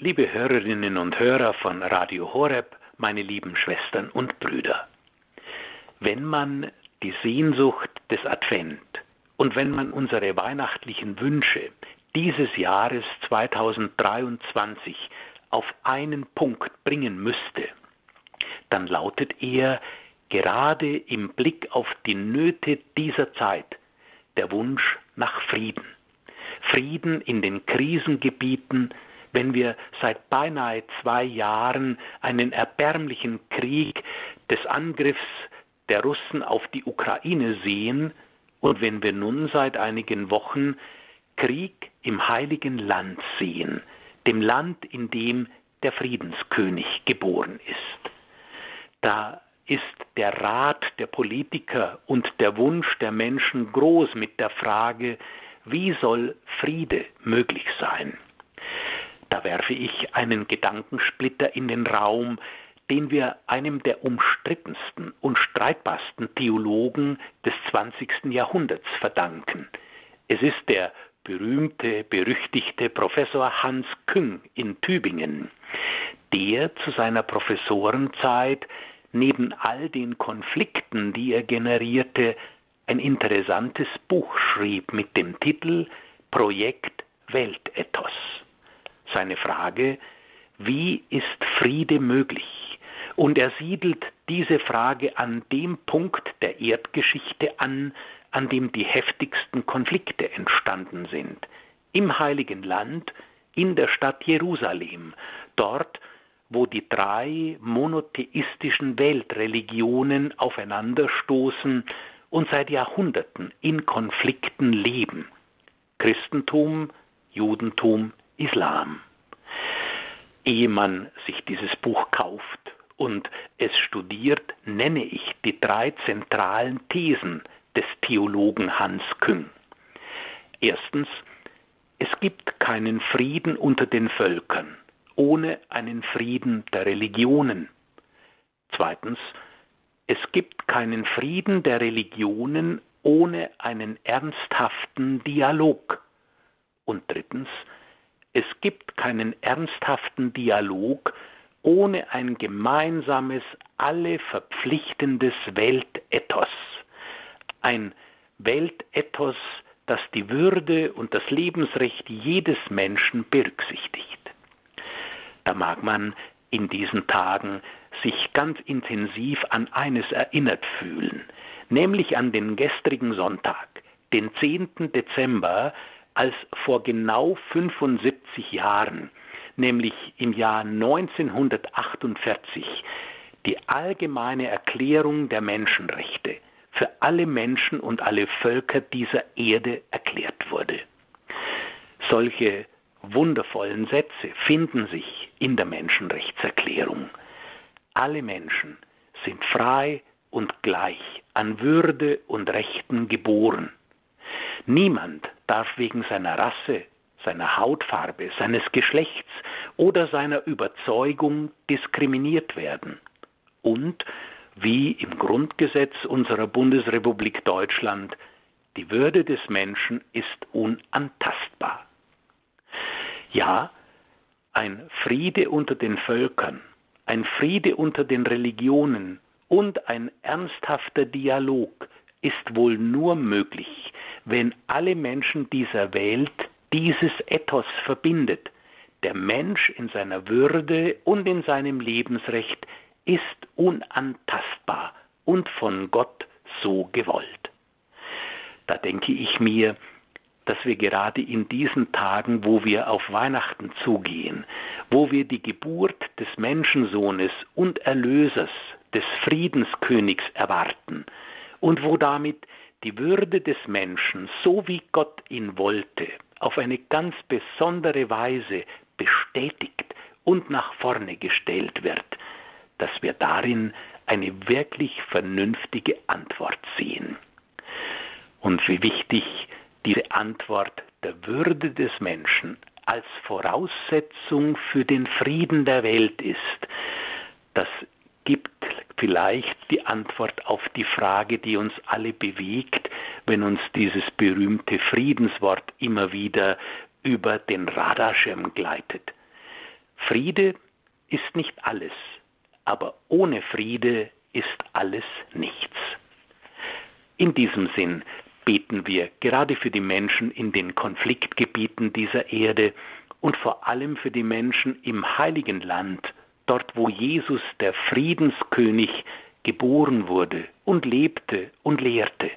Liebe Hörerinnen und Hörer von Radio Horeb, meine lieben Schwestern und Brüder. Wenn man die Sehnsucht des Advent und wenn man unsere weihnachtlichen Wünsche dieses Jahres 2023 auf einen Punkt bringen müsste, dann lautet er gerade im Blick auf die Nöte dieser Zeit der Wunsch nach Frieden. Frieden in den Krisengebieten, wenn wir seit beinahe zwei Jahren einen erbärmlichen Krieg des Angriffs der Russen auf die Ukraine sehen und wenn wir nun seit einigen Wochen Krieg im heiligen Land sehen, dem Land, in dem der Friedenskönig geboren ist. Da ist der Rat der Politiker und der Wunsch der Menschen groß mit der Frage, wie soll Friede möglich sein? Werfe ich einen Gedankensplitter in den Raum, den wir einem der umstrittensten und streitbarsten Theologen des 20. Jahrhunderts verdanken. Es ist der berühmte, berüchtigte Professor Hans Küng in Tübingen, der zu seiner Professorenzeit neben all den Konflikten, die er generierte, ein interessantes Buch schrieb mit dem Titel Projekt Weltethos. Seine Frage, wie ist Friede möglich? Und er siedelt diese Frage an dem Punkt der Erdgeschichte an, an dem die heftigsten Konflikte entstanden sind. Im heiligen Land, in der Stadt Jerusalem, dort, wo die drei monotheistischen Weltreligionen aufeinanderstoßen und seit Jahrhunderten in Konflikten leben. Christentum, Judentum, Islam. Ehe man sich dieses Buch kauft und es studiert, nenne ich die drei zentralen Thesen des Theologen Hans Küng. Erstens, es gibt keinen Frieden unter den Völkern ohne einen Frieden der Religionen. Zweitens, es gibt keinen Frieden der Religionen ohne einen ernsthaften Dialog. Und drittens, es gibt keinen ernsthaften Dialog ohne ein gemeinsames, alle verpflichtendes Weltethos. Ein Weltethos, das die Würde und das Lebensrecht jedes Menschen berücksichtigt. Da mag man in diesen Tagen sich ganz intensiv an eines erinnert fühlen, nämlich an den gestrigen Sonntag, den 10. Dezember, als vor genau 75 Jahren, nämlich im Jahr 1948, die allgemeine Erklärung der Menschenrechte für alle Menschen und alle Völker dieser Erde erklärt wurde. Solche wundervollen Sätze finden sich in der Menschenrechtserklärung. Alle Menschen sind frei und gleich an Würde und Rechten geboren. Niemand darf wegen seiner Rasse, seiner Hautfarbe, seines Geschlechts oder seiner Überzeugung diskriminiert werden. Und, wie im Grundgesetz unserer Bundesrepublik Deutschland, die Würde des Menschen ist unantastbar. Ja, ein Friede unter den Völkern, ein Friede unter den Religionen und ein ernsthafter Dialog ist wohl nur möglich, wenn alle Menschen dieser Welt dieses Ethos verbindet. Der Mensch in seiner Würde und in seinem Lebensrecht ist unantastbar und von Gott so gewollt. Da denke ich mir, dass wir gerade in diesen Tagen, wo wir auf Weihnachten zugehen, wo wir die Geburt des Menschensohnes und Erlösers, des Friedenskönigs erwarten und wo damit die Würde des Menschen, so wie Gott ihn wollte, auf eine ganz besondere Weise bestätigt und nach vorne gestellt wird, dass wir darin eine wirklich vernünftige Antwort sehen. Und wie wichtig diese Antwort der Würde des Menschen als Voraussetzung für den Frieden der Welt ist, das gibt vielleicht die Antwort auf die Frage, die uns alle bewegt, wenn uns dieses berühmte Friedenswort immer wieder über den Radarschirm gleitet. Friede ist nicht alles, aber ohne Friede ist alles nichts. In diesem Sinn beten wir gerade für die Menschen in den Konfliktgebieten dieser Erde und vor allem für die Menschen im heiligen Land, dort wo Jesus der Friedenskönig geboren wurde und lebte und lehrte,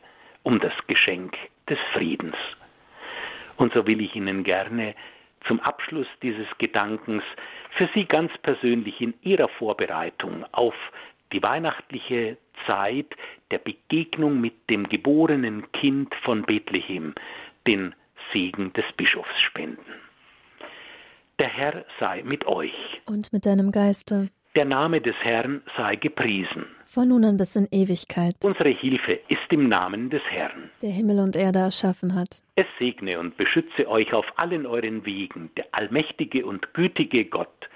um das Geschenk des Friedens. Und so will ich Ihnen gerne zum Abschluss dieses Gedankens für Sie ganz persönlich in Ihrer Vorbereitung auf die weihnachtliche Zeit der Begegnung mit dem geborenen Kind von Bethlehem den Segen des Bischofs spenden. Der Herr sei mit euch. Und mit deinem Geiste. Der Name des Herrn sei gepriesen. Von nun an bis in Ewigkeit. Unsere Hilfe ist im Namen des Herrn. Der Himmel und Erde erschaffen hat. Es segne und beschütze euch auf allen euren Wegen der allmächtige und gütige Gott,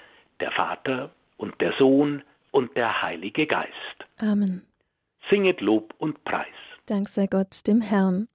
der Vater und der Sohn und der Heilige Geist. Amen. Singet Lob und Preis. Dank sei Gott dem Herrn.